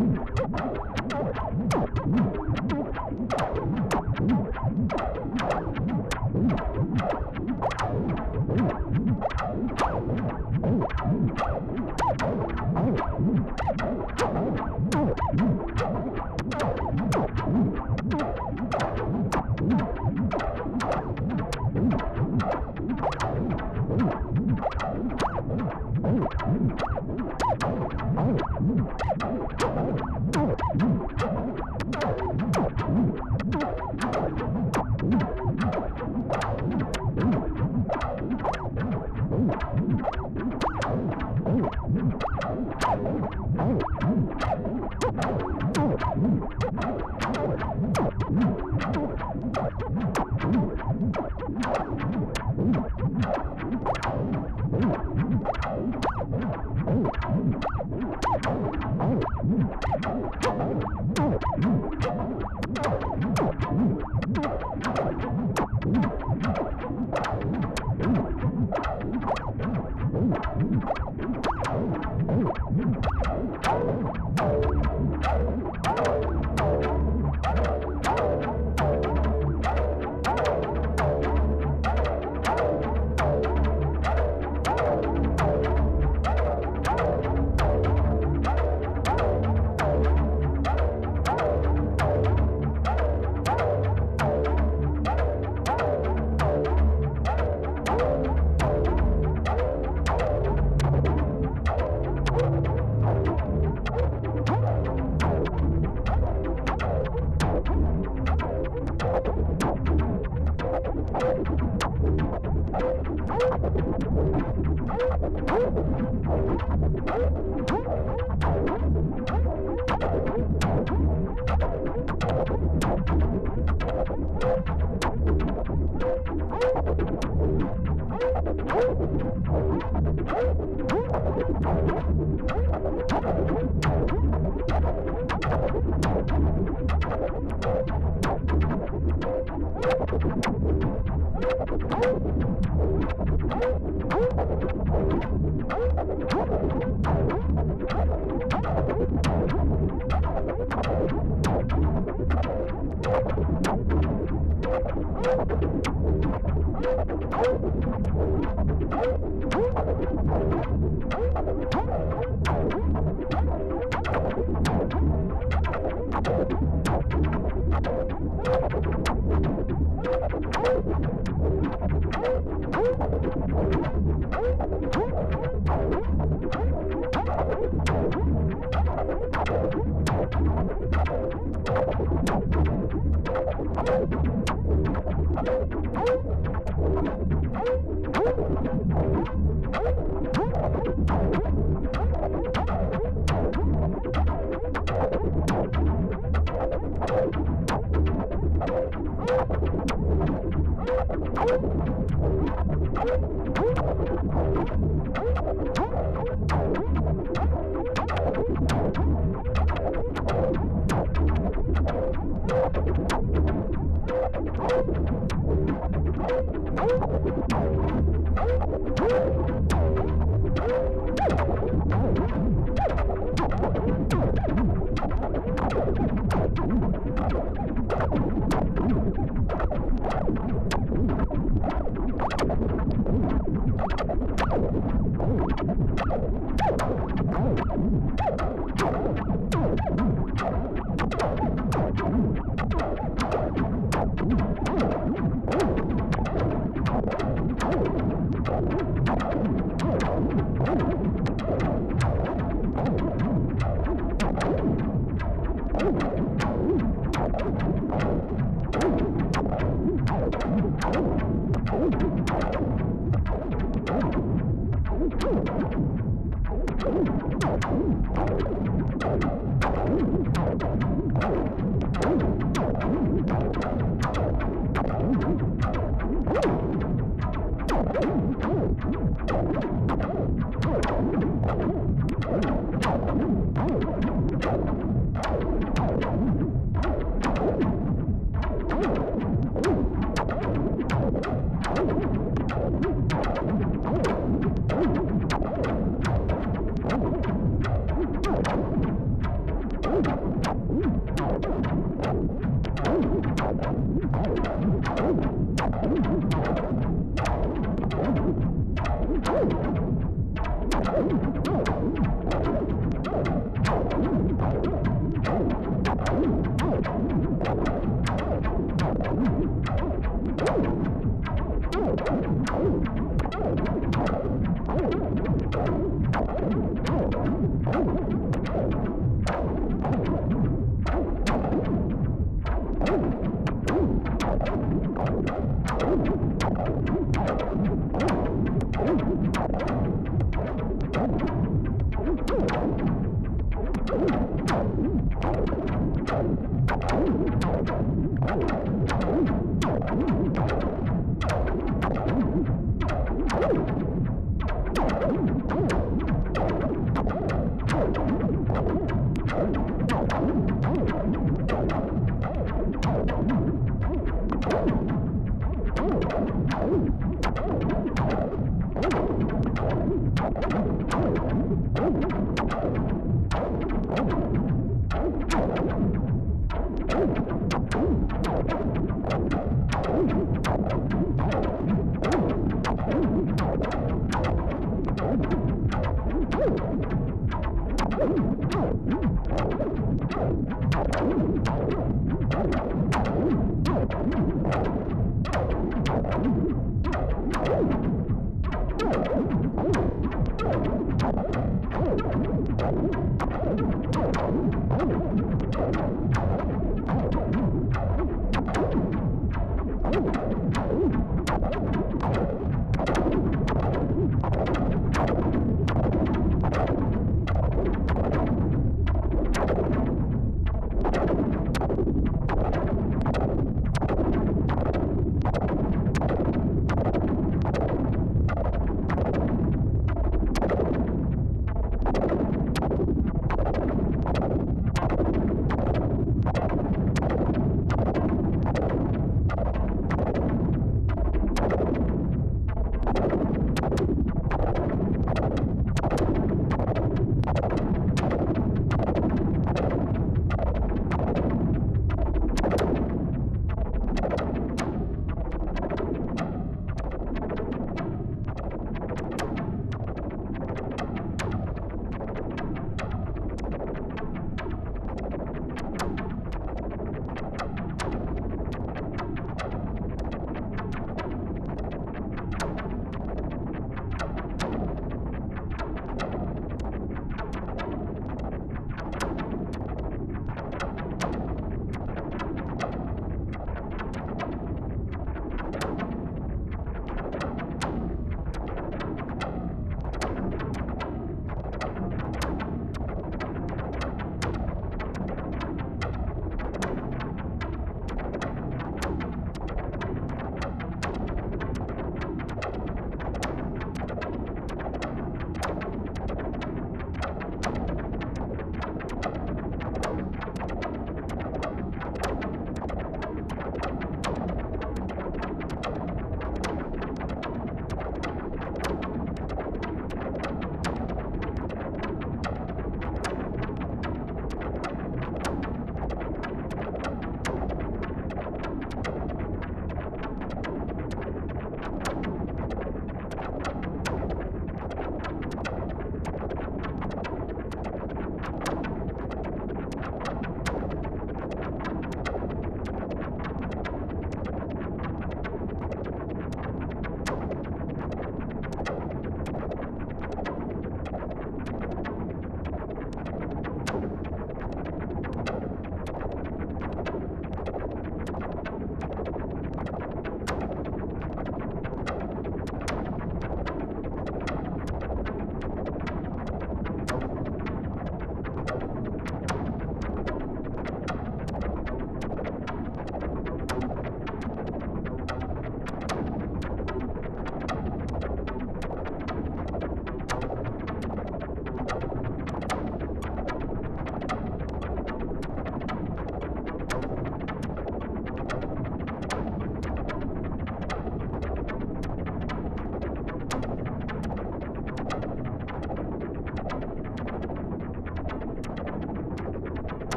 Ooh. Oh.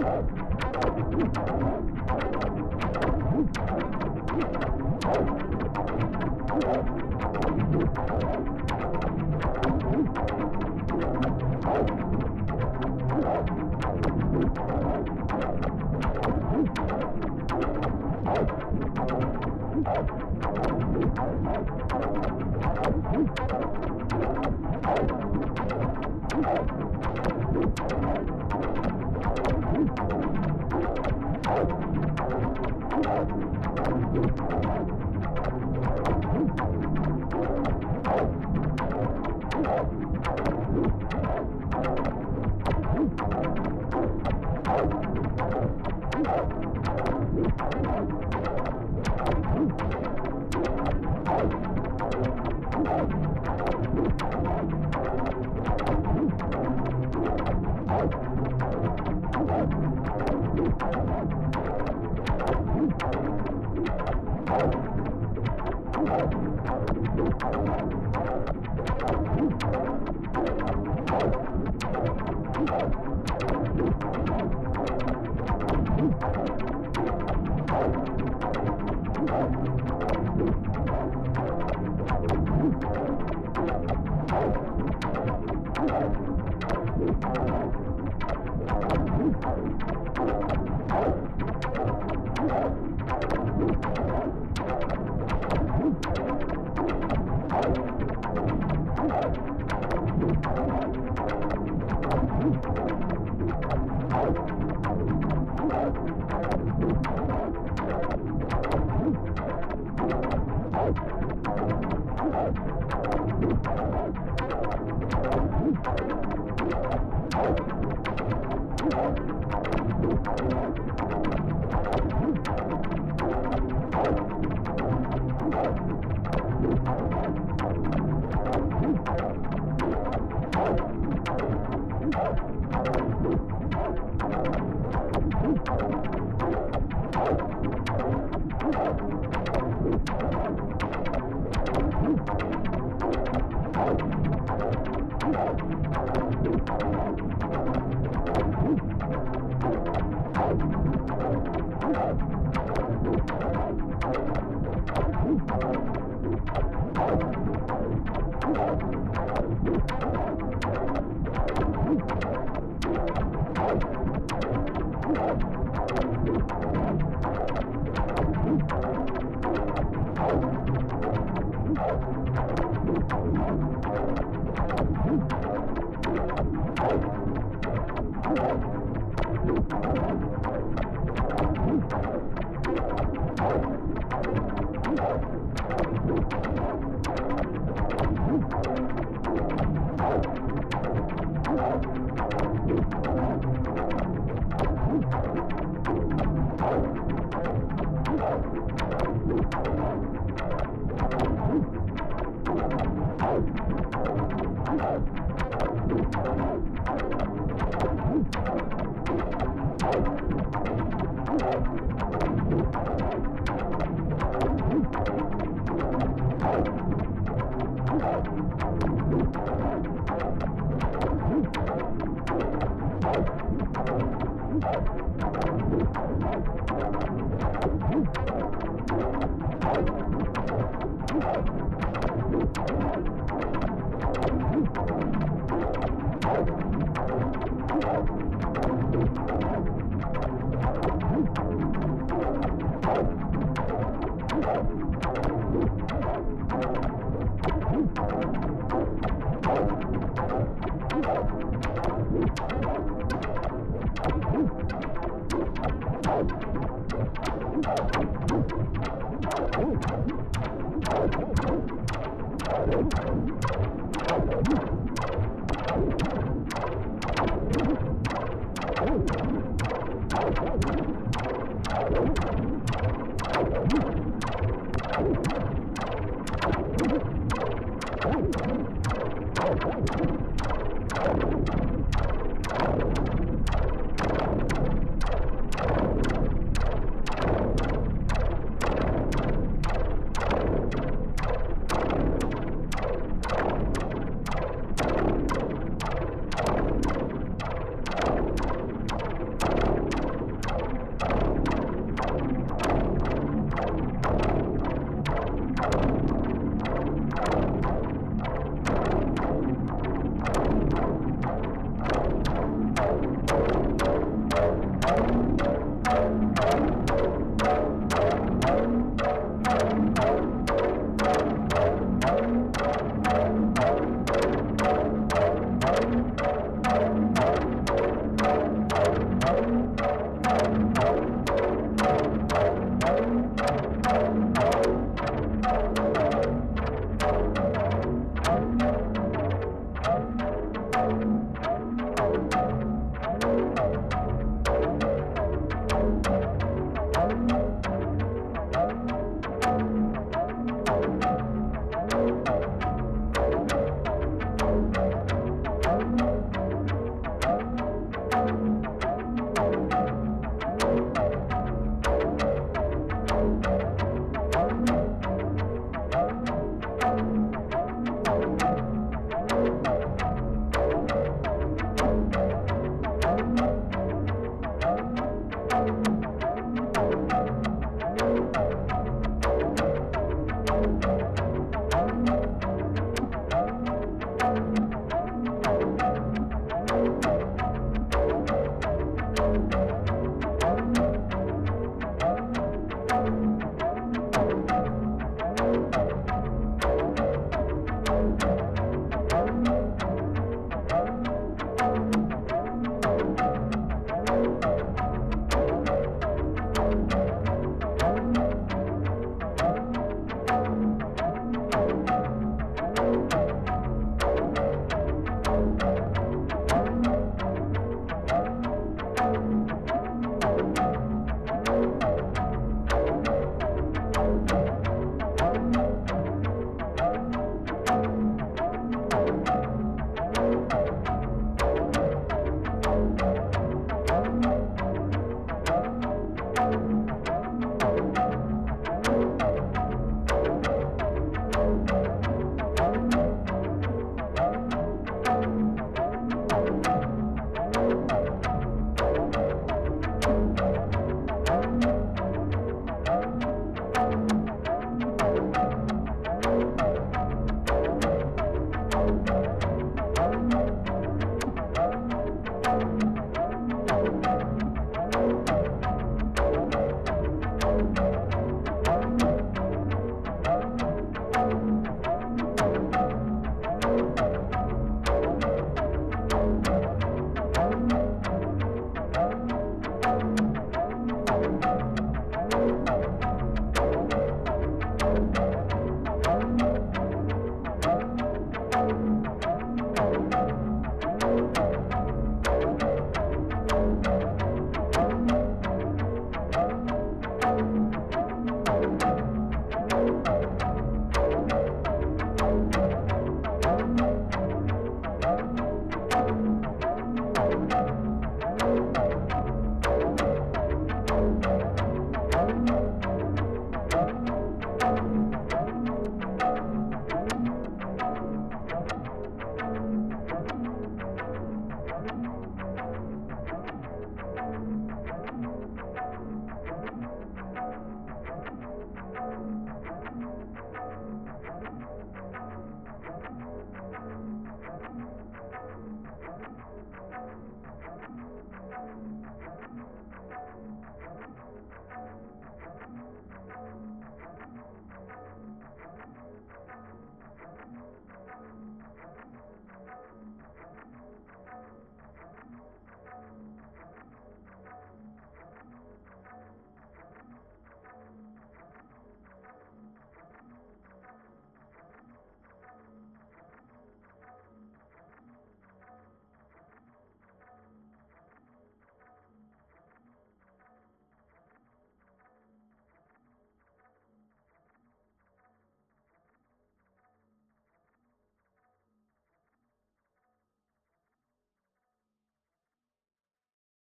Thank you. Thank you.